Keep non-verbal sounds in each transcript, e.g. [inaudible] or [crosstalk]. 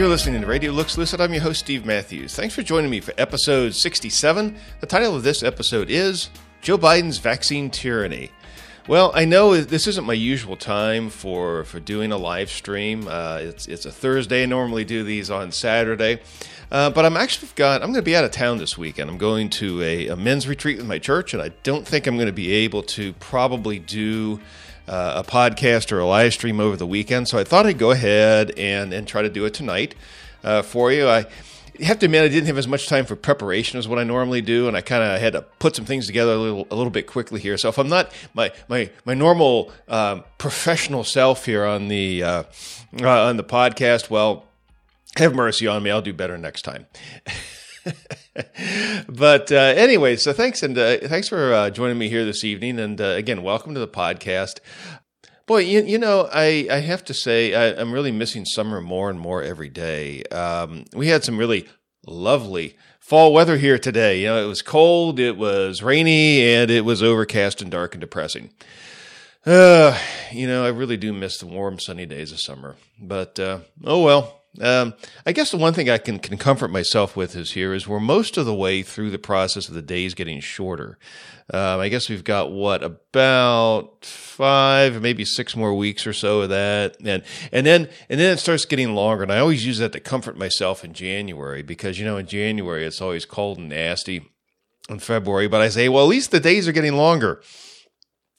You're listening to Radio Looks Lucid. I'm your host, Steve Matthews. Thanks for joining me for episode 67. The title of this episode is Joe Biden's Vaccine Tyranny. Well, I know this isn't my usual time for, for doing a live stream. Uh, it's, it's a Thursday. I normally do these on Saturday. Uh, but I'm actually got I'm going to be out of town this weekend. I'm going to a, a men's retreat with my church, and I don't think I'm going to be able to probably do uh, a podcast or a live stream over the weekend. So I thought I'd go ahead and, and try to do it tonight uh, for you. I have to admit I didn't have as much time for preparation as what I normally do, and I kind of had to put some things together a little a little bit quickly here. So if I'm not my my my normal um, professional self here on the uh, uh, on the podcast, well, have mercy on me. I'll do better next time. [laughs] [laughs] but uh, anyway, so thanks and uh, thanks for uh, joining me here this evening. And uh, again, welcome to the podcast. Boy, you, you know, I, I have to say, I, am really missing summer more and more every day. Um, we had some really lovely fall weather here today. You know, it was cold, it was rainy, and it was overcast and dark and depressing. Uh, you know, I really do miss the warm, sunny days of summer. But uh, oh well, um, I guess the one thing I can, can comfort myself with is here is we're most of the way through the process of the days getting shorter. Um, I guess we've got what about five, maybe six more weeks or so of that, and and then and then it starts getting longer. And I always use that to comfort myself in January because you know in January it's always cold and nasty. In February, but I say, well, at least the days are getting longer.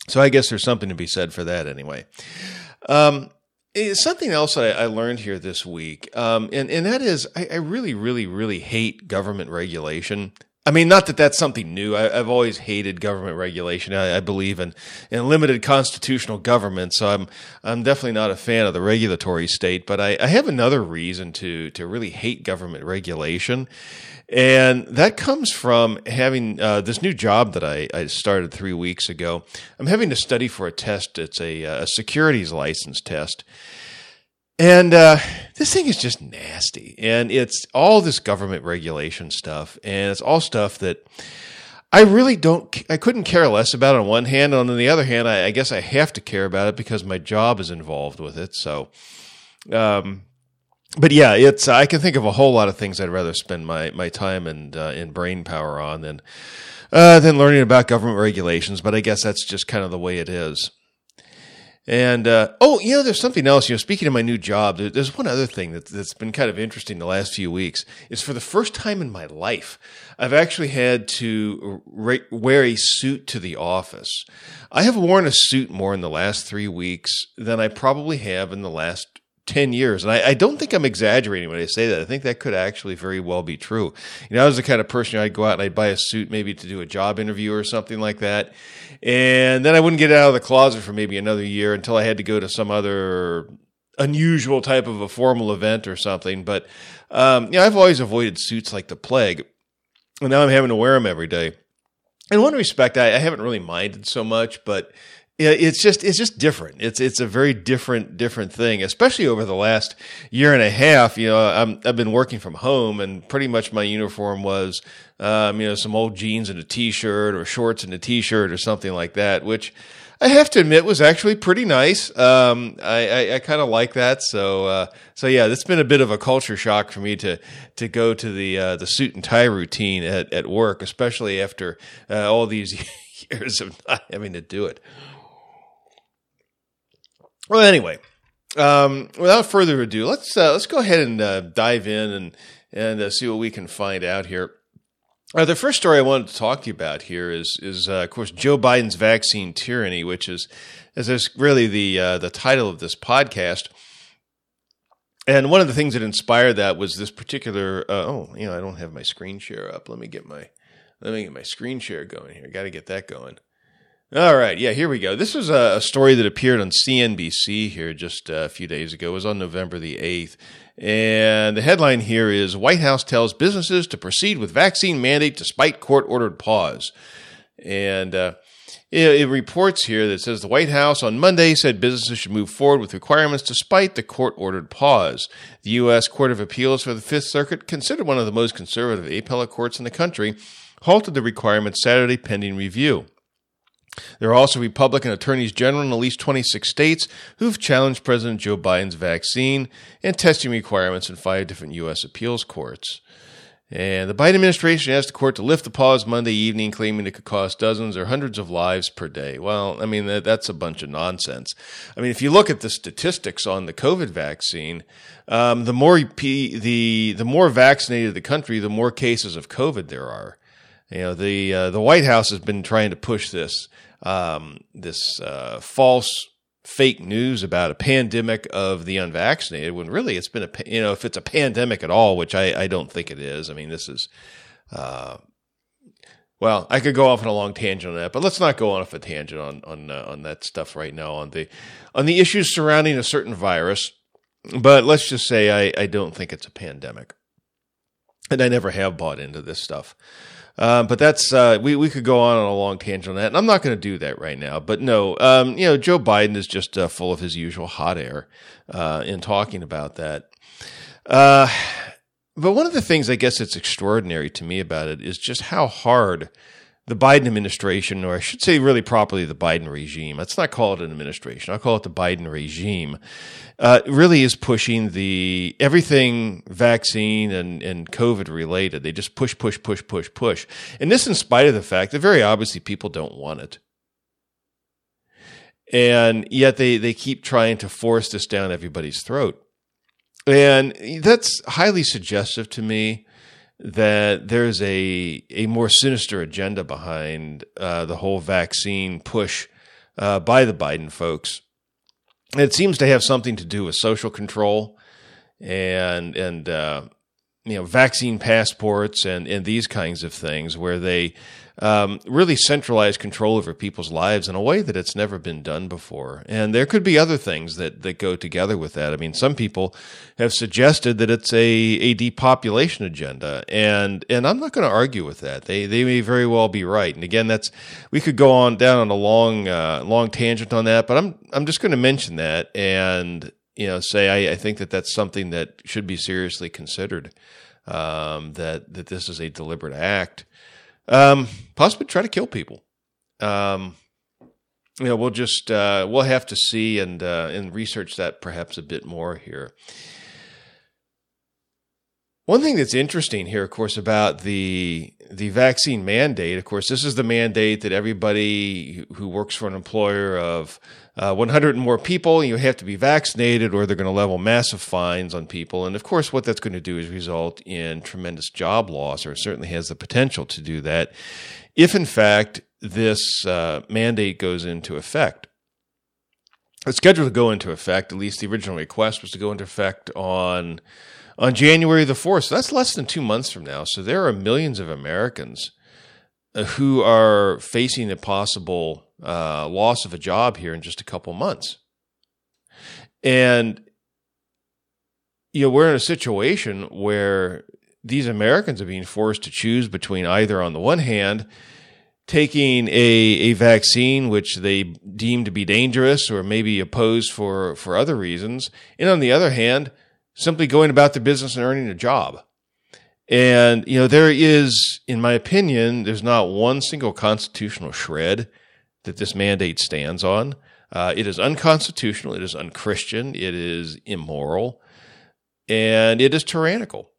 So I guess there's something to be said for that anyway. Um, Something else I, I, learned here this week, um, and and that is, I, I, really, really, really hate government regulation. I mean, not that that's something new. I, have always hated government regulation. I, I, believe in in limited constitutional government, so I'm I'm definitely not a fan of the regulatory state. But I, I have another reason to to really hate government regulation, and that comes from having uh, this new job that I, I, started three weeks ago. I'm having to study for a test. It's a, a securities license test. And uh, this thing is just nasty. And it's all this government regulation stuff. And it's all stuff that I really don't, I couldn't care less about on one hand. And on the other hand, I, I guess I have to care about it because my job is involved with it. So, um, but yeah, it's I can think of a whole lot of things I'd rather spend my my time and uh, in brain power on than uh, than learning about government regulations. But I guess that's just kind of the way it is. And uh, oh, you know, there's something else. You know, speaking of my new job, there's one other thing that, that's been kind of interesting the last few weeks. Is for the first time in my life, I've actually had to re- wear a suit to the office. I have worn a suit more in the last three weeks than I probably have in the last 10 years. And I, I, don't think I'm exaggerating when I say that. I think that could actually very well be true. You know, I was the kind of person I'd go out and I'd buy a suit maybe to do a job interview or something like that. And then I wouldn't get out of the closet for maybe another year until I had to go to some other unusual type of a formal event or something. But, um, I've always avoided suits like the plague. And now I'm having to wear them every day. In one respect, I, I haven't really minded so much, but it's just it's just different. It's it's a very different different thing, especially over the last year and a half. You know, i have been working from home, and pretty much my uniform was, um, you know, some old jeans and a t-shirt, or shorts and a t-shirt, or something like that. Which I have to admit was actually pretty nice. Um, I, I, I kind of like that. So uh, so yeah, it's been a bit of a culture shock for me to to go to the uh, the suit and tie routine at at work, especially after uh, all these [laughs] years of not having to do it. Well, anyway, um, without further ado, let's uh, let's go ahead and uh, dive in and and uh, see what we can find out here. Uh, the first story I wanted to talk to you about here is is uh, of course Joe Biden's vaccine tyranny, which is is really the uh, the title of this podcast. And one of the things that inspired that was this particular. oh, you know, I don't have my screen share up. Let me get my let me get my screen share going here. Got to get that going. All right, yeah, here we go. This was a, story that appeared on CNBC here just a few days ago. It was on November the 8th. And the headline here is White House tells businesses to proceed with vaccine mandate despite court ordered pause. And uh, it, it, reports here that says the White House on Monday said businesses should move forward with requirements despite the court ordered pause. The U.S. Court of Appeals for the Fifth Circuit, considered one of the most conservative appellate courts in the country, halted the requirement Saturday pending review. There are also Republican attorneys general in at least 26 states who've challenged President Joe Biden's vaccine and testing requirements in five different U.S. appeals courts. And the Biden administration asked the court to lift the pause Monday evening, claiming it could cost dozens or hundreds of lives per day. Well, I mean, that, that's a bunch of nonsense. I mean, if you look at the statistics on the COVID vaccine, um, the more the the more vaccinated the country, the more cases of COVID there are. You know, the uh, the White House has been trying to push this um, this uh, false fake news about a pandemic of the unvaccinated when really it's been a you know if it's a pandemic at all which i, I don't think it is i mean this is uh, well i could go off on a long tangent on that but let's not go off a tangent on on uh, on that stuff right now on the on the issues surrounding a certain virus but let's just say i i don't think it's a pandemic. And i never have bought into this stuff uh, but that's uh, we we could go on on a long tangent on that, and I'm not going to do that right now. But no, um, you know, Joe Biden is just uh, full of his usual hot air uh, in talking about that. Uh, but one of the things I guess that's extraordinary to me about it is just how hard the Biden administration, or I should say, really properly, the Biden regime. Let's not call it an administration. I'll call it the Biden regime. Uh, really is pushing the everything vaccine and, and COVID related. They just push, push, push, push, push. And this, in spite of the fact that very obviously people don't want it. And yet they, they keep trying to force this down everybody's throat. And that's highly suggestive to me that there's a a more sinister agenda behind uh, the whole vaccine push uh, by the Biden folks. It seems to have something to do with social control and and uh, you know vaccine passports and and these kinds of things, where they um, really centralize control over people's lives in a way that it's never been done before. And there could be other things that, that go together with that. I mean, some people have suggested that it's a, a depopulation agenda, and and I'm not going to argue with that. They they may very well be right. And again, that's we could go on down on a long uh, long tangent on that, but I'm I'm just going to mention that and you know say I, I think that that's something that should be seriously considered. Um, that that this is a deliberate act um, possibly try to kill people. Um, you know, we'll just uh, we'll have to see and uh, and research that perhaps a bit more here. One thing that's interesting here, of course, about the the vaccine mandate. Of course, this is the mandate that everybody who works for an employer of uh, 100 and more people, you have to be vaccinated, or they're going to level massive fines on people. And of course, what that's going to do is result in tremendous job loss, or certainly has the potential to do that, if in fact this uh, mandate goes into effect. It's scheduled to go into effect. At least the original request was to go into effect on on January the 4th. So that's less than two months from now. So there are millions of Americans uh, who are facing a possible uh, loss of a job here in just a couple months. And, you know, we're in a situation where these Americans are being forced to choose between either, on the one hand, taking a, a vaccine which they deem to be dangerous or maybe opposed for, for other reasons, and on the other hand, simply going about their business and earning a job. And, you know, there is, in my opinion, there's not one single constitutional shred that this mandate stands on. Uh, it is unconstitutional. It is unchristian. It is immoral. And it is tyrannical.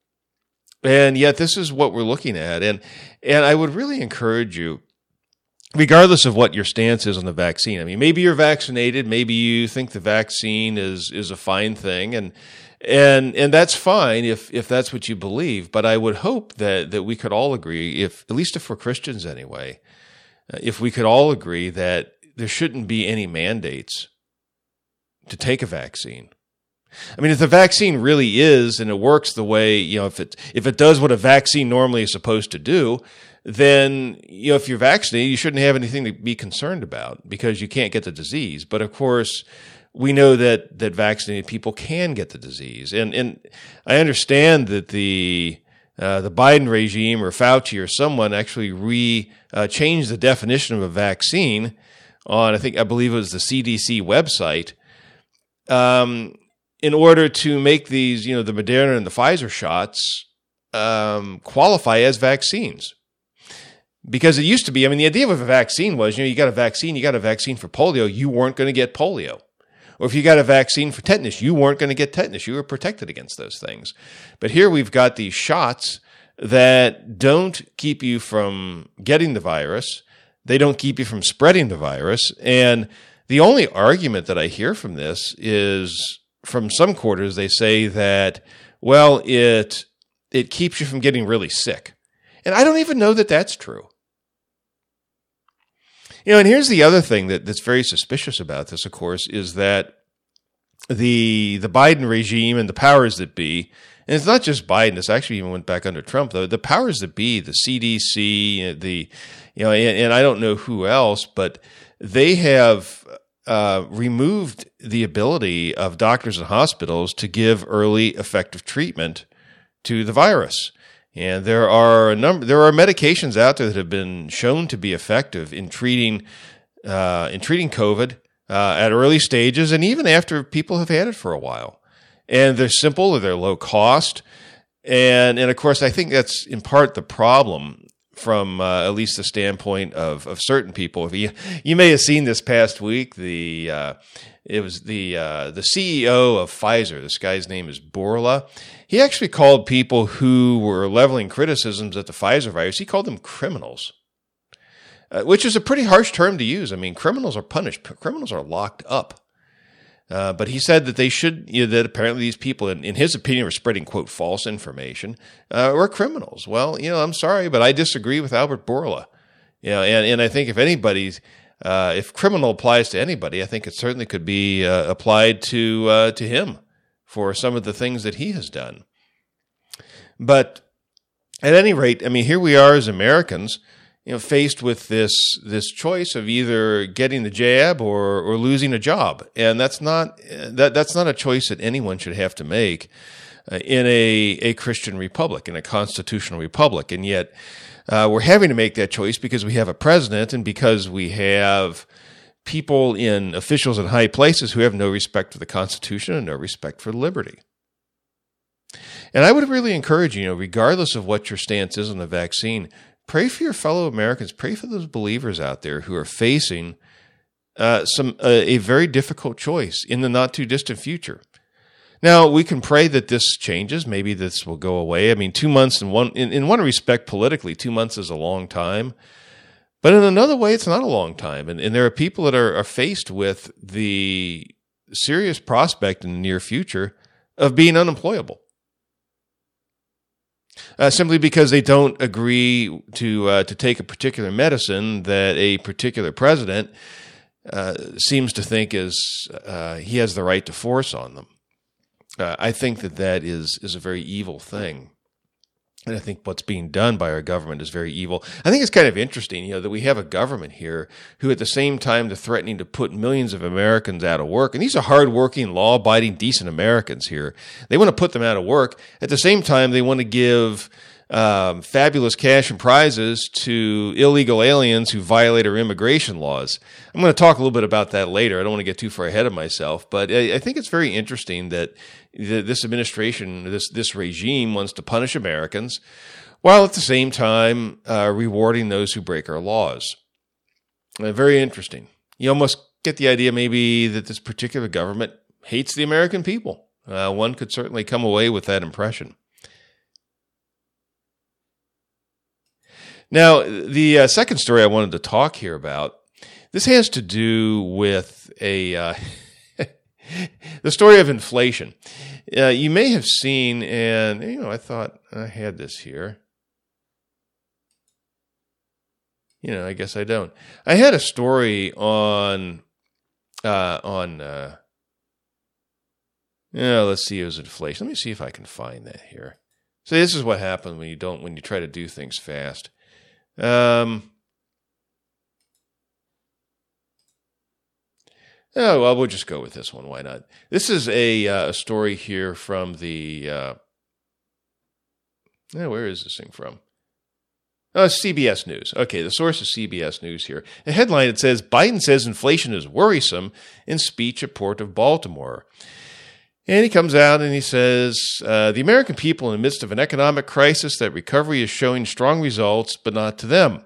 And yet, this is what we're looking at. And, and I would really encourage you, regardless of what your stance is on the vaccine. I mean, maybe you're vaccinated. Maybe you think the vaccine is, is a fine thing. And, and and that's fine if if that's what you believe. But I would hope that that we could all agree, if at least if we're Christians anyway, uh, if we could all agree that there shouldn't be any mandates to take a vaccine. I mean, if the vaccine really is and it works the way you know, if it if it does what a vaccine normally is supposed to do, then you know, if you're vaccinated, you shouldn't have anything to be concerned about because you can't get the disease. But of course we know that that vaccinated people can get the disease, and and I understand that the uh, the Biden regime or Fauci or someone actually re uh, changed the definition of a vaccine on I think I believe it was the CDC website um, in order to make these you know the Moderna and the Pfizer shots um, qualify as vaccines. Because it used to be, I mean, the idea of a vaccine was, you know, you got a vaccine, you got a vaccine for polio, you weren't going to get polio. Or if you got a vaccine for tetanus, you weren't going to get tetanus. You were protected against those things. But here we've got these shots that don't keep you from getting the virus. They don't keep you from spreading the virus. And the only argument that I hear from this is from some quarters, they say that, well, it, it keeps you from getting really sick. And I don't even know that that's true. You know, and here's the other thing that, that's very suspicious about this, of course, is that the the Biden regime and the powers that be, and it's not just Biden. This actually even went back under Trump, though. The powers that be, the CDC, the you know, and, and I don't know who else, but they have uh, removed the ability of doctors and hospitals to give early effective treatment to the virus. And there are a number, there are medications out there that have been shown to be effective in treating, uh, in treating COVID uh, at early stages and even after people have had it for a while. And they're simple or they're low cost. And, and of course, I think that's in part the problem from uh, at least the standpoint of, of certain people. If you, you may have seen this past week, the, uh, it was the uh, the CEO of Pfizer. This guy's name is Bourla. He actually called people who were leveling criticisms at the Pfizer virus. He called them criminals, uh, which is a pretty harsh term to use. I mean, criminals are punished. Criminals are locked up. Uh, but he said that they should, you know, that apparently these people, in, in, his opinion, were spreading, quote, false information, uh, were criminals. Well, you know, I'm sorry, but I disagree with Albert Bourla. You know, and, and I think if anybody's uh, if criminal applies to anybody, I think it certainly could be uh, applied to uh, to him for some of the things that he has done. But at any rate, I mean, here we are as Americans, you know, faced with this this choice of either getting the jab or or losing a job, and that's not that that's not a choice that anyone should have to make uh, in a a Christian republic, in a constitutional republic, and yet uh, we're having to make that choice because we have a president and because we have people in officials in high places who have no respect for the Constitution and no respect for liberty. And I would really encourage you, know, regardless of what your stance is on the vaccine, pray for your fellow Americans, pray for those believers out there who are facing uh, some uh, a very difficult choice in the not too distant future. Now we can pray that this changes. Maybe this will go away. I mean, two months in one in, in one respect politically, two months is a long time. But in another way, it's not a long time. And, and there are people that are, are faced with the serious prospect in the near future of being unemployable. Uh, simply because they don't agree to uh, to take a particular medicine that a particular president uh, seems to think is uh, he has the right to force on them. Uh, I think that that is is a very evil thing. And I think what's being done by our government is very evil. I think it's kind of interesting, you know, that we have a government here who at the same time they're threatening to put millions of Americans out of work. And these are hardworking, law abiding, decent Americans here. They want to put them out of work. At the same time, they want to give um, fabulous cash and prizes to illegal aliens who violate our immigration laws. I'm going to talk a little bit about that later. I don't want to get too far ahead of myself, but I, I think it's very interesting that this administration, this this regime, wants to punish Americans, while at the same time uh, rewarding those who break our laws. Uh, very interesting. You almost get the idea maybe that this particular government hates the American people. Uh, one could certainly come away with that impression. Now, the uh, second story I wanted to talk here about this has to do with a uh, [laughs] the story of inflation. Uh, you may have seen, and you know, I thought I had this here. You know, I guess I don't. I had a story on uh, on. Uh, yeah, let's see. It was inflation. Let me see if I can find that here. So this is what happens when you don't when you try to do things fast. Um, oh, well, we'll just go with this one. Why not? This is a, uh, a story here from the. Uh, where is this thing from? Uh, CBS News. Okay, the source is CBS News here. The headline it says Biden says inflation is worrisome in speech at Port of Baltimore. And he comes out and he says, uh, The American people, in the midst of an economic crisis, that recovery is showing strong results, but not to them.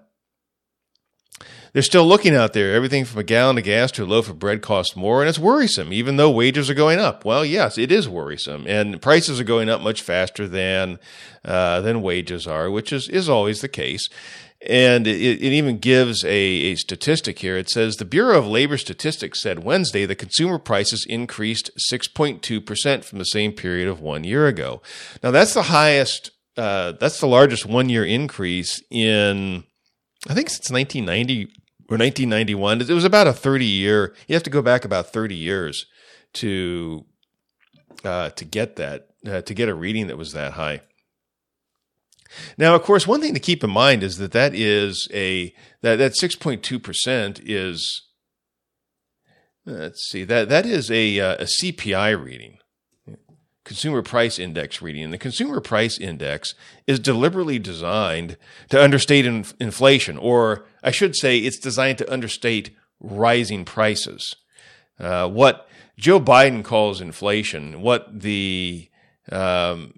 They're still looking out there. Everything from a gallon of gas to a loaf of bread costs more, and it's worrisome, even though wages are going up. Well, yes, it is worrisome, and prices are going up much faster than uh, than wages are, which is is always the case. And it, it even gives a, a statistic here. It says the Bureau of Labor Statistics said Wednesday the consumer prices increased 6.2% from the same period of one year ago. Now, that's the highest, uh, that's the largest one year increase in, I think since 1990 or 1991. It was about a 30 year, you have to go back about 30 years to, uh, to get that, uh, to get a reading that was that high. Now, of course, one thing to keep in mind is that that is a that that six point two percent is let's see that that is a uh, a CPI reading, Consumer Price Index reading, and the Consumer Price Index is deliberately designed to understate in, inflation, or I should say, it's designed to understate rising prices. Uh, what Joe Biden calls inflation, what the um,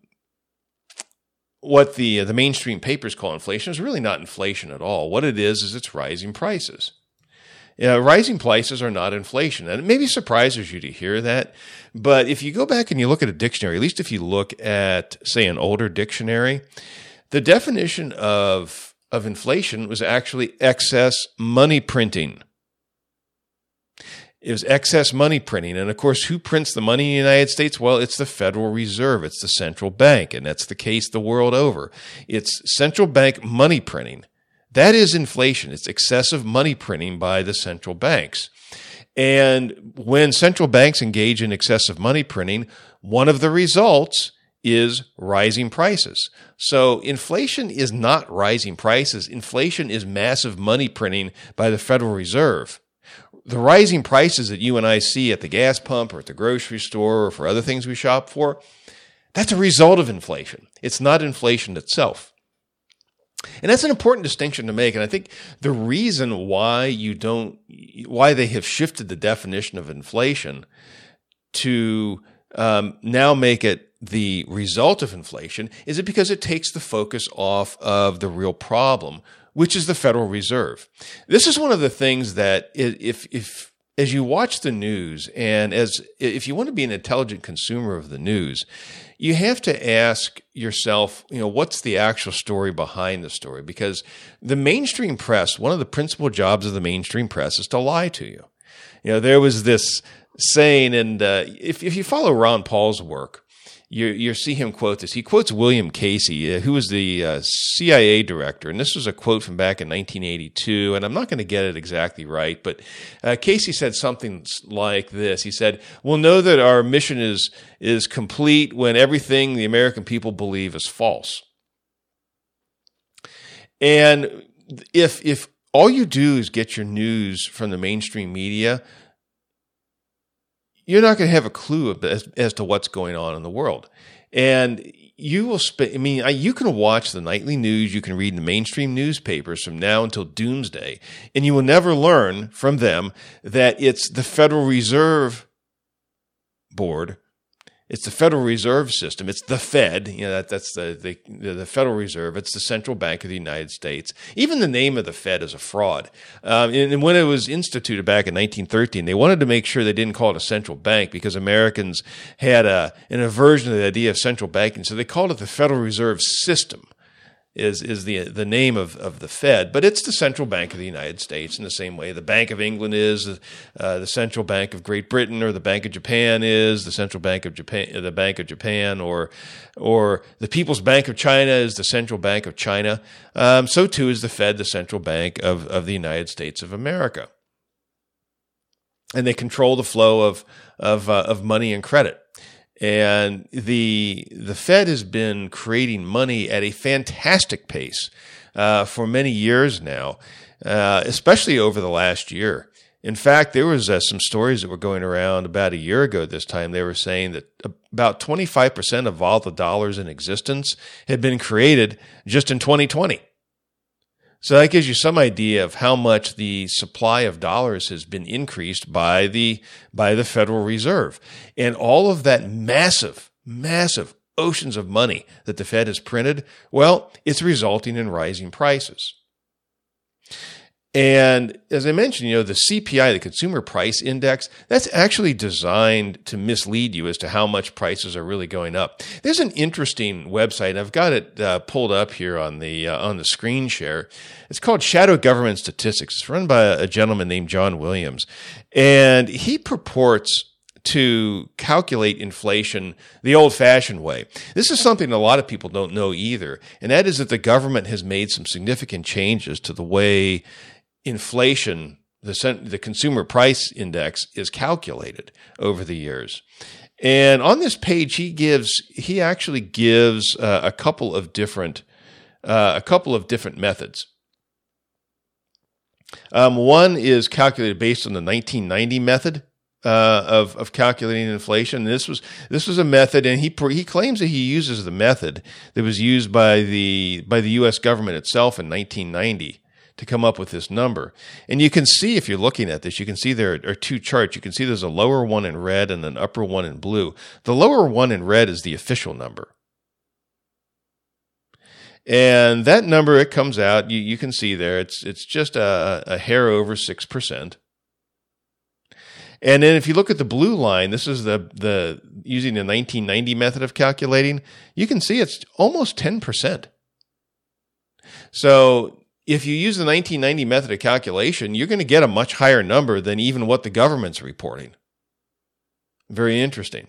what the uh, the mainstream papers call inflation is really not inflation at all. What it is is it's rising prices. Uh, rising prices are not inflation, and it maybe surprises you to hear that. But if you go back and you look at a dictionary, at least if you look at say an older dictionary, the definition of of inflation was actually excess money printing. It was excess money printing. And of course, who prints the money in the United States? Well, it's the Federal Reserve. It's the central bank. And that's the case the world over. It's central bank money printing. That is inflation. It's excessive money printing by the central banks. And when central banks engage in excessive money printing, one of the results is rising prices. So inflation is not rising prices. Inflation is massive money printing by the Federal Reserve the rising prices that you and I see at the gas pump or at the grocery store or for other things we shop for, that's a result of inflation. It's not inflation itself. And that's an important distinction to make. And I think the reason why you don't, why they have shifted the definition of inflation to um, now make it the result of inflation is it because it takes the focus off of the real problem, which is the Federal Reserve. This is one of the things that if, if, as you watch the news and as if you want to be an intelligent consumer of the news, you have to ask yourself, you know, what's the actual story behind the story? Because the mainstream press, one of the principal jobs of the mainstream press is to lie to you. You know, there was this saying, and uh, if, if you follow Ron Paul's work, you you see him quote this. He quotes William Casey, uh, who was the uh, CIA director, and this was a quote from back in 1982. And I'm not going to get it exactly right, but uh, Casey said something like this. He said, "We'll know that our mission is is complete when everything the American people believe is false." And if if all you do is get your news from the mainstream media, you're not going to have a clue as, as to what's going on in the world. And you will spend, I mean, you can watch the nightly news, you can read the mainstream newspapers from now until doomsday, and you will never learn from them that it's the Federal Reserve Board it's the Federal Reserve System. It's the Fed. You know that, that's the, the, the Federal Reserve. It's the central bank of the United States. Even the name of the Fed is a fraud. Um, and, and, when it was instituted back in 1913, they wanted to make sure they didn't call it a central bank because Americans had a, an aversion to the idea of central banking, so they called it the Federal Reserve System is is the the name of, of the Fed, but it's the central bank of the United States in the same way. The Bank of England is uh, the central bank of Great Britain, or the Bank of Japan is the central bank of Japan, the Bank of Japan, or or the People's Bank of China is the central bank of China. Um, so too is the Fed, the central bank of of the United States of America, and they control the flow of of uh, of money and credit and the the Fed has been creating money at a fantastic pace uh, for many years now, uh, especially over the last year. In fact, there was uh, some stories that were going around about a year ago. This time, they were saying that about twenty five percent of all the dollars in existence had been created just in 2020. So that gives you some idea of how much the supply of dollars has been increased by the by the Federal Reserve. And all of that massive, massive oceans of money that the Fed has printed, well, it's resulting in rising prices. And as I mentioned, you know, the CPI, the consumer price index, that's actually designed to mislead you as to how much prices are really going up. There's an interesting website. and I've got it uh, pulled up here on the uh, on the screen share. It's called Shadow Government Statistics. It's run by a gentleman named John Williams, and he purports to calculate inflation the old fashioned way. This is something a lot of people don't know either, and that is that the government has made some significant changes to the way inflation, the, the consumer price index, is calculated over the years. And on this page, he gives he actually gives uh, a couple of different uh, a couple of different methods. Um, one is calculated based on the 1990 method uh, of of calculating inflation. This was this was a method, and he he claims that he uses the method that was used by the by the U.S. government itself in 1990 to come up with this number. And you can see, if you're looking at this, you can see there are two charts. You can see there's a lower one in red and an upper one in blue. The lower one in red is the official number. And that number, it comes out, you, you can see there, it's, it's just a, a hair over 6%. And then if you look at the blue line, this is the, the using the 1990 method of calculating, you can see it's almost 10%. So if you use the 1990 method of calculation, you're going to get a much higher number than even what the government's reporting. Very interesting.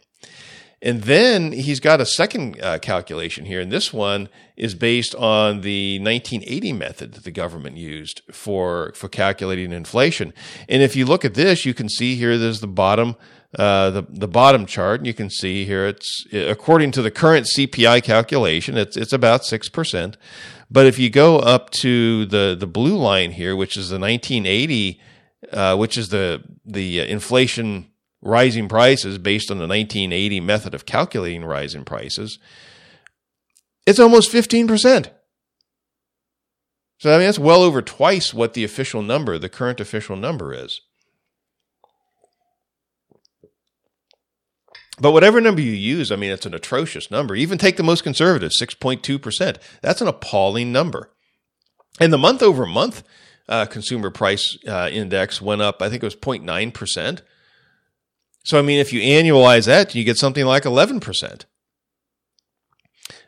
And then he's got a second uh, calculation here, and this one is based on the 1980 method that the government used for for calculating inflation. And if you look at this, you can see here there's the bottom uh, the the bottom chart, and you can see here it's according to the current CPI calculation, it's it's about six percent. But if you go up to the the blue line here, which is the 1980, uh, which is the the inflation rising prices based on the 1980 method of calculating rising prices, it's almost 15 percent. So I mean that's well over twice what the official number, the current official number is. But whatever number you use, I mean, it's an atrocious number. Even take the most conservative, 6.2%. That's an appalling number. And the month over month uh, consumer price uh, index went up, I think it was 0.9%. So, I mean, if you annualize that, you get something like 11%.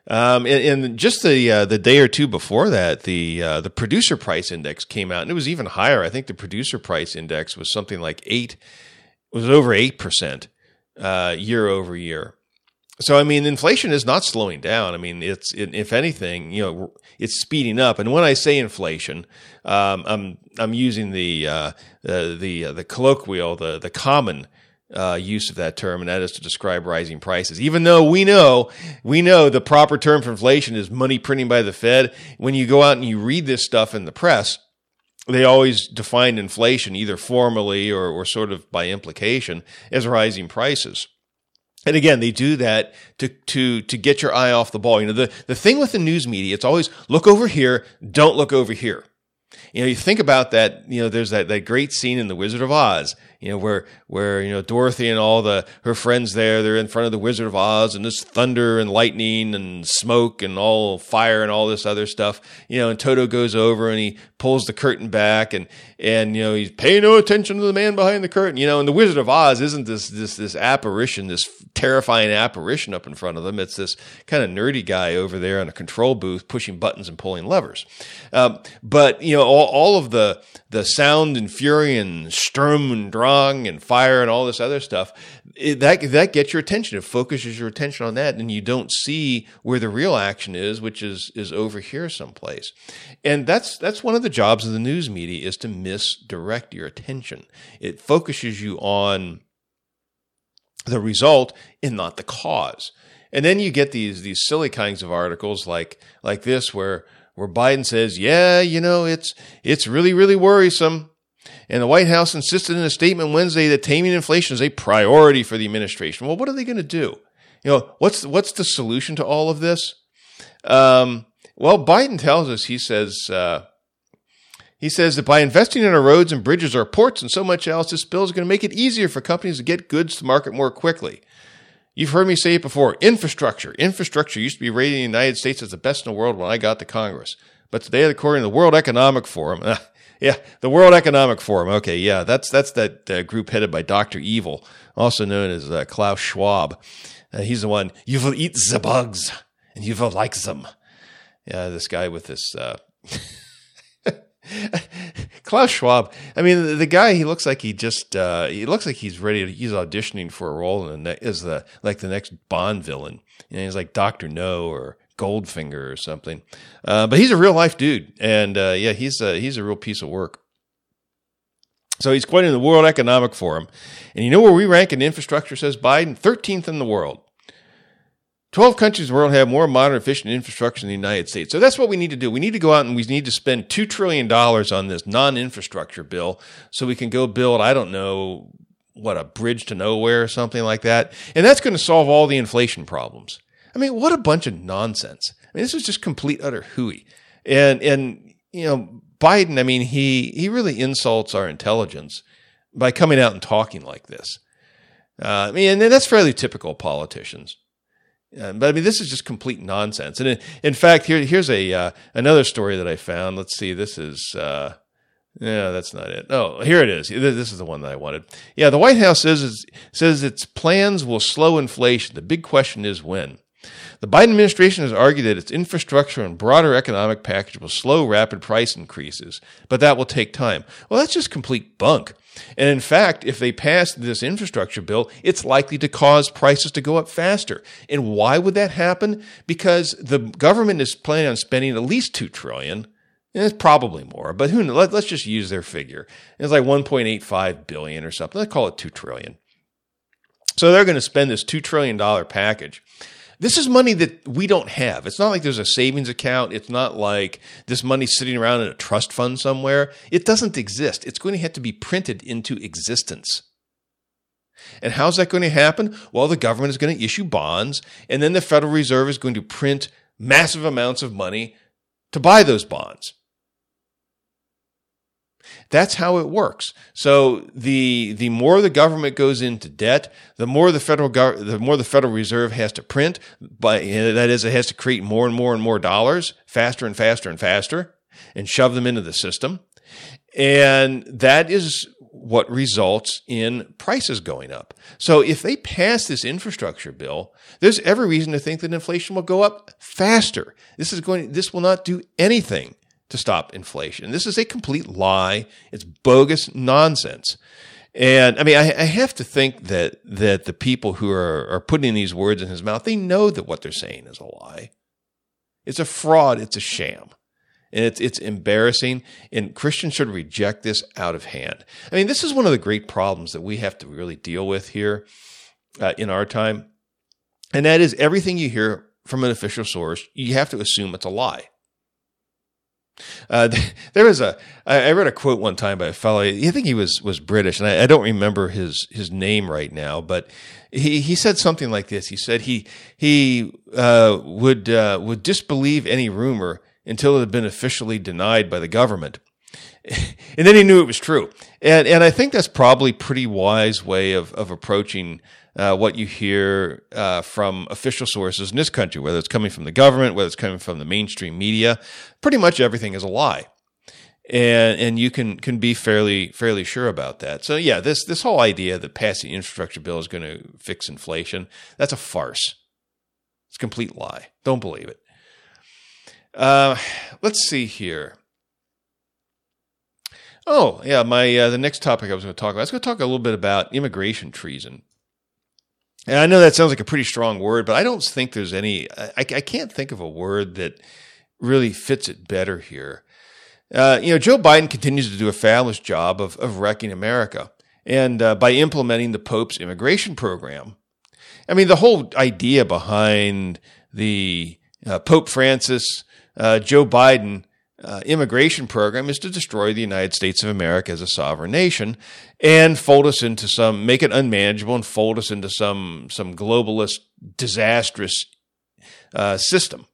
Um, and, and, just the uh, the day or two before that, the uh, the producer price index came out, and it was even higher. I think the producer price index was something like eight, was over eight percent uh, year over year. So I mean, inflation is not slowing down. I mean, it's it, if anything, you know, it's speeding up. And when I say inflation, um, I'm I'm using the uh, the the, uh, the colloquial, the the common uh, use of that term, and that is to describe rising prices. Even though we know we know the proper term for inflation is money printing by the Fed. When you go out and you read this stuff in the press, they always define inflation either formally or, or sort of by implication as rising prices. And again, they do that to, to, to get your eye off the ball. You know, the, the thing with the news media, it's always look over here, don't look over here. You know, you think about that, you know, there's that, that great scene in The Wizard of Oz you know, where where you know Dorothy and all the her friends there, they're in front of the Wizard of Oz, and this thunder and lightning and smoke and all fire and all this other stuff. You know, and Toto goes over and he pulls the curtain back, and and you know he's pay no attention to the man behind the curtain. You know, and the Wizard of Oz isn't this this this apparition, this terrifying apparition up in front of them. It's this kind of nerdy guy over there in a control booth pushing buttons and pulling levers. Um, but you know, all, all of the the sound and fury and Sturm and Drang and fire and all this other stuff, it, that that gets your attention. It focuses your attention on that, and you don't see where the real action is, which is is over here someplace. And that's that's one of the jobs of the news media is to misdirect your attention. It focuses you on the result and not the cause. And then you get these these silly kinds of articles like like this where where Biden says, "Yeah, you know, it's it's really really worrisome." And the White House insisted in a statement Wednesday that taming inflation is a priority for the administration. Well, what are they going to do? You know, what's what's the solution to all of this? Um, well, Biden tells us he says uh, he says that by investing in our roads and bridges, our ports, and so much else, this bill is going to make it easier for companies to get goods to market more quickly. You've heard me say it before infrastructure. Infrastructure used to be rated in the United States as the best in the world when I got to Congress. But today, according to the World Economic Forum, [laughs] Yeah, the World Economic Forum. Okay, yeah, that's that's that uh, group headed by Doctor Evil, also known as uh, Klaus Schwab. Uh, he's the one. You will eat the bugs, and you will like them. Yeah, this guy with this. Uh, [laughs] Klaus Schwab. I mean, the, the, guy. He looks like he just. Uh, he looks like he's ready to. He's auditioning for a role in the is the like the next Bond villain. You know, he's like Doctor No or Goldfinger or something. Uh, but he's a real life dude, and uh, yeah, he's a, he's a real piece of work. So he's quoting the World Economic Forum, and you know where we rank in infrastructure? Says Biden, thirteenth in the world. 12 countries in the world have more modern, efficient infrastructure than the United States. So that's what we need to do. We need to go out and we need to spend $2 trillion on this non infrastructure bill so we can go build, I don't know, what, a bridge to nowhere or something like that. And that's going to solve all the inflation problems. I mean, what a bunch of nonsense. I mean, this is just complete utter hooey. And, and, you know, Biden, I mean, he, he really insults our intelligence by coming out and talking like this. Uh, I mean, and that's fairly typical politicians. Uh, but I mean, this is just complete nonsense. And in, in fact, here, here's a, uh, another story that I found. Let's see. This is, uh, yeah, that's not it. Oh, here it is. This is the one that I wanted. Yeah, the White House says says its plans will slow inflation. The big question is when. The Biden administration has argued that its infrastructure and broader economic package will slow rapid price increases, but that will take time. Well, that's just complete bunk. And in fact, if they pass this infrastructure bill, it's likely to cause prices to go up faster. And why would that happen? Because the government is planning on spending at least 2 trillion. And it's probably more, but who knows? Let's just use their figure. It's like 1.85 billion or something. Let's call it 2 trillion. So they're going to spend this $2 trillion package. This is money that we don't have. It's not like there's a savings account. It's not like this money's sitting around in a trust fund somewhere. It doesn't exist. It's going to have to be printed into existence. And how's that going to happen? Well, the government is going to issue bonds, and then the Federal Reserve is going to print massive amounts of money to buy those bonds. That's how it works. So the the more the government goes into debt, the more the federal gov- the more the Federal Reserve has to print. But that is, it has to create more and more and more dollars faster and faster and faster, and shove them into the system. And that is what results in prices going up. So if they pass this infrastructure bill, there's every reason to think that inflation will go up faster. This is going this will not do anything to stop inflation. This is a complete lie. It's bogus nonsense. And I mean, I, I, have to think that that the people who are, are putting these words in his mouth, they know that what they're saying is a lie. It's a fraud. It's a sham. And it's, it's embarrassing. And Christians should reject this out of hand. I mean, this is one of the great problems that we have to really deal with here uh, in our time. And that is everything you hear from an official source, you have to assume it's a lie. Uh, [laughs] there was a I read a quote one time by a fellow. I think he was was British, and I, I, don't remember his his name right now. But he he said something like this. He said he he uh, would uh, would disbelieve any rumor until it had been officially denied by the government, [laughs] and then he knew it was true. And and I think that's probably pretty wise way of of approaching uh, what you hear uh, from official sources in this country, whether it's coming from the government, whether it's coming from the mainstream media. Pretty much everything is a lie. And and you can can be fairly fairly sure about that. So yeah, this this whole idea that passing infrastructure bill is going to fix inflation, that's a farce. It's a complete lie. Don't believe it. Uh, let's see here. Oh yeah, my uh, the next topic I was going to talk about. I was going to talk a little bit about immigration treason. And I know that sounds like a pretty strong word, but I don't think there's any, I, I can't think of a word that really fits it better here. Uh, you know, Joe Biden continues to do a fabulous job of, of wrecking America. And uh, by implementing the Pope's immigration program, I mean, the whole idea behind the uh, Pope Francis, uh, Joe Biden uh, immigration program is to destroy the United States of America as a sovereign nation and fold us into some, make it unmanageable and fold us into some, some globalist, disastrous uh, system.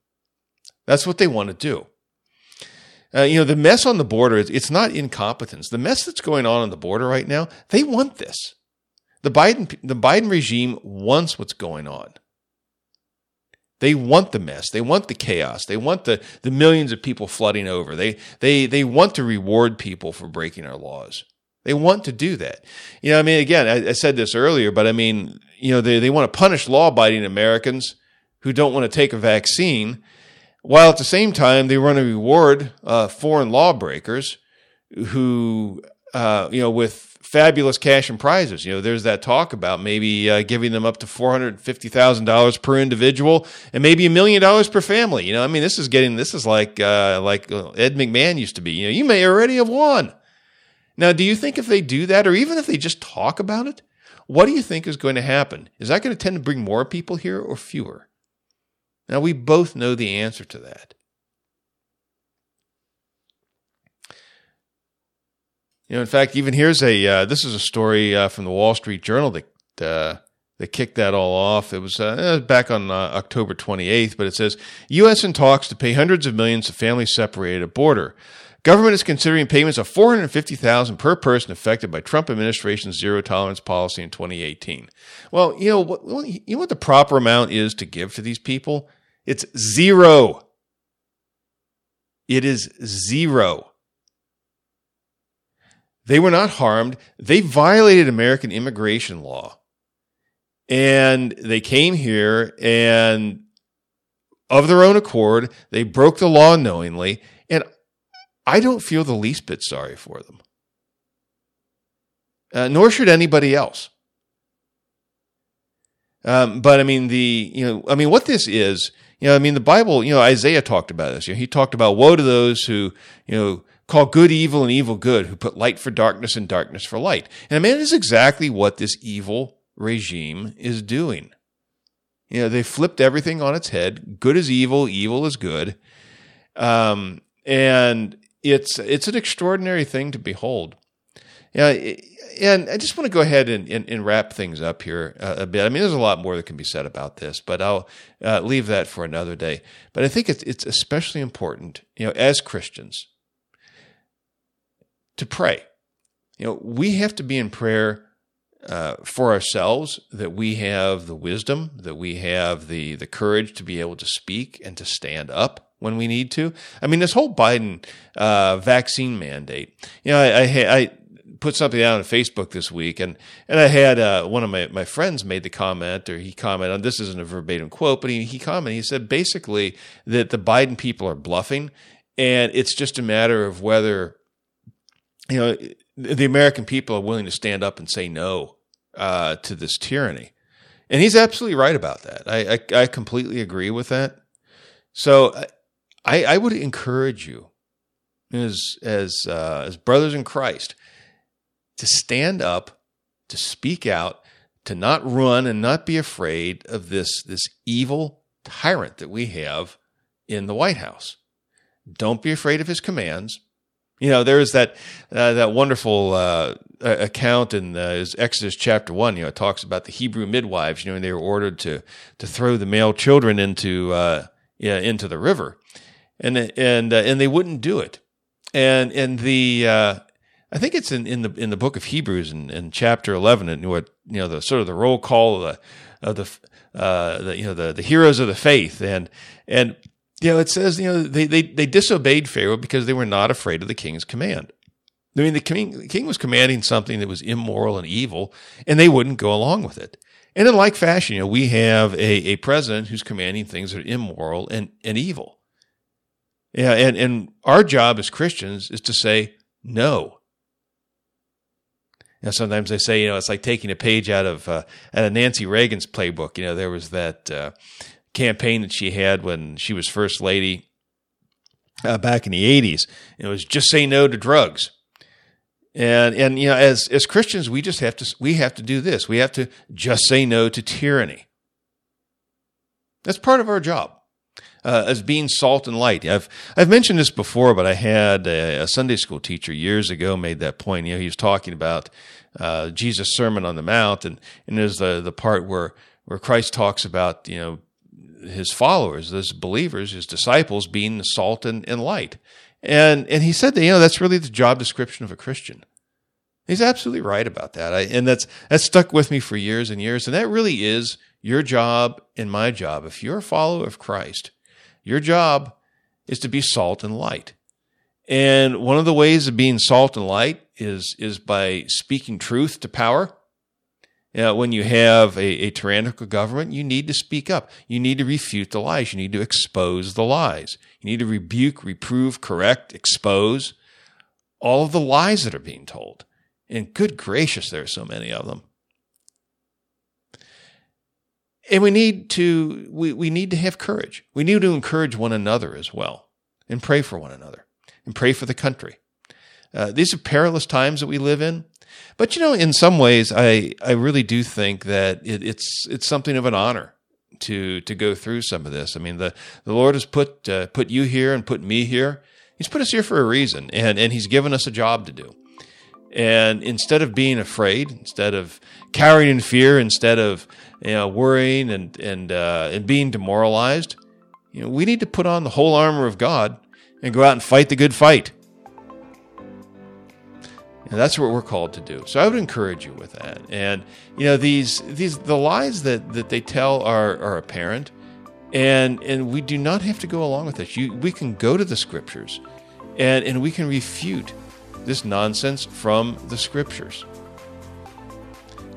That's what they want to do. Uh, you know, the mess on the border, is it's not incompetence. The mess that's going on on the border right now, they want this. The Biden, the Biden regime wants what's going on. They want the mess. They want the chaos. They want the, the millions of people flooding over. They, they, they want to reward people for breaking our laws. They want to do that. You know, I mean, again, I, I said this earlier, but I mean, you know, they, they want to punish law abiding Americans who don't want to take a vaccine, while at the same time, they want to reward uh, foreign lawbreakers who, uh, you know, with fabulous cash and prizes. You know, there's that talk about maybe uh, giving them up to four hundred fifty thousand dollars per individual, and maybe a million dollars per family. You know, I mean, this is getting this is like uh, like uh, Ed McMahon used to be. You know, you may already have won. Now, do you think if they do that, or even if they just talk about it, what do you think is going to happen? Is that going to tend to bring more people here or fewer? Now, we both know the answer to that. You know, in fact, even here's a uh, this is a story uh, from the Wall Street Journal that uh, that kicked that all off. It was uh, back on uh, October 28th, but it says U.S. in talks to pay hundreds of millions to families separated at border. Government is considering payments of 450,000 per person affected by Trump administration's zero tolerance policy in 2018. Well, you know what you know what the proper amount is to give to these people? It's zero. It is zero. They were not harmed. They violated American immigration law. And they came here and of their own accord, they broke the law knowingly. And I don't feel the least bit sorry for them. Uh, nor should anybody else. Um, but I mean, the, you know, I mean, what this is, you know, I mean, the Bible, you know, Isaiah talked about this. You know, he talked about woe to those who, you know, call good evil and evil good, who put light for darkness and darkness for light. And I mean, it is exactly what this evil regime is doing. You know, they flipped everything on its head. Good is evil, evil is good. Um, and it's it's an extraordinary thing to behold. Yeah, and I just want to go ahead and, and, and wrap things up here uh, a bit. I mean, there's a lot more that can be said about this, but I'll uh, leave that for another day. But I think it's it's especially important, you know, as Christians, to pray. You know, we have to be in prayer uh, for ourselves that we have the wisdom, that we have the the courage to be able to speak and to stand up when we need to. I mean, this whole Biden uh, vaccine mandate. You know, I, I, I put something out on Facebook this week, and and I had uh, one of my, my friends made the comment, or he commented on this isn't a verbatim quote, but he he commented. He said basically that the Biden people are bluffing, and it's just a matter of whether you know the American people are willing to stand up and say no uh, to this tyranny. And he's absolutely right about that. I, I, I completely agree with that. So I, I would encourage you as as uh, as brothers in Christ to stand up, to speak out, to not run and not be afraid of this this evil tyrant that we have in the White House. Don't be afraid of his commands. You know, there is that uh, that wonderful uh, account in uh, Exodus chapter one. You know, it talks about the Hebrew midwives. You know, and they were ordered to to throw the male children into uh, yeah, into the river and and uh, and they wouldn't do it. And and the uh, I think it's in, in the in the book of Hebrews in, in chapter eleven, and what you know the sort of the roll call of the of the, the you know the the heroes of the faith, and and you know it says you know they they they disobeyed Pharaoh because they were not afraid of the king's command. I mean, the king, the king was commanding something that was immoral and evil, and they wouldn't go along with it. And in like fashion, you know, we have a, a president who's commanding things that are immoral and, and evil. Yeah, and, and our job as Christians is to say no. Know, sometimes they say, you know, it's like taking a page out of uh, out of Nancy Reagan's playbook. You know, there was that uh, campaign that she had when she was first lady uh, back in the '80s. It was just say no to drugs. And and you know, as as Christians, we just have to we have to do this. We have to just say no to tyranny. That's part of our job uh, as being salt and light. I've I've mentioned this before, but I had a, a, Sunday school teacher years ago made that point. You know, he was talking about uh, Jesus' Sermon on the Mount, and and there's the the part where where Christ talks about you know his followers, his believers, his disciples being salt and, and light. And and he said that you know that's really the job description of a Christian. He's absolutely right about that, I, and that's that's stuck with me for years and years. And that really is your job and my job, if you're a follower of Christ, your job is to be salt and light. And one of the ways of being salt and light is, is by speaking truth to power. Know, when you have a, a tyrannical government, you need to speak up. You need to refute the lies. You need to expose the lies. You need to rebuke, reprove, correct, expose all of the lies that are being told. And good gracious, there are so many of them. And we need to we, we need to have courage. We need to encourage one another as well and pray for one another and pray for the country. Uh, these are perilous times that we live in. But you know, in some ways, I, I really do think that it, it's it's something of an honor to to go through some of this. I mean, the the Lord has put uh, put you here and put me here. He's put us here for a reason, and and He's given us a job to do. And instead of being afraid, instead of cowering in fear, instead of you know, worrying and and uh, and being demoralized, you know, we need to put on the whole armor of God and go out and fight the good fight. And that's what we're called to do. So I would encourage you with that. And you know, these these the lies that that they tell are are apparent, and and we do not have to go along with this. You, we can go to the scriptures, and and we can refute this nonsense from the scriptures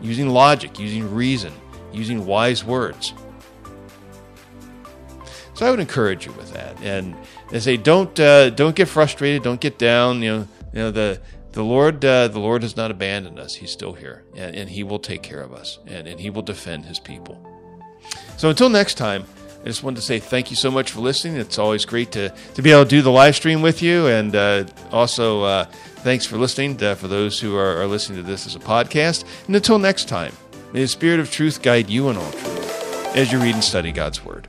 using logic, using reason, using wise words. So I would encourage you with that, and I say don't uh, don't get frustrated, don't get down. You know, you know the the Lord uh, the Lord has not abandoned us; He's still here, and, and He will take care of us, and, and He will defend His people. So until next time. I just wanted to say thank you so much for listening. It's always great to, to be able to do the live stream with you. And uh, also, uh, thanks for listening uh, for those who are, are listening to this as a podcast. And until next time, may the Spirit of truth guide you in all truth as you read and study God's Word.